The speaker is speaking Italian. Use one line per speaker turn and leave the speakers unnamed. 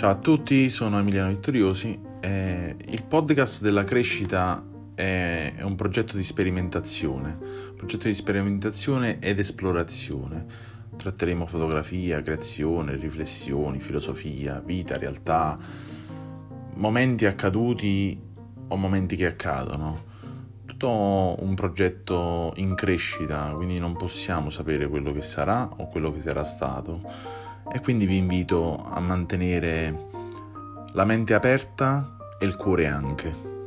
Ciao a tutti, sono Emiliano Vittoriosi. Eh, il podcast della crescita è, è un progetto di sperimentazione, progetto di sperimentazione ed esplorazione. Tratteremo fotografia, creazione, riflessioni, filosofia, vita, realtà, momenti accaduti o momenti che accadono. Tutto un progetto in crescita, quindi non possiamo sapere quello che sarà o quello che sarà stato. E quindi vi invito a mantenere la mente aperta e il cuore anche.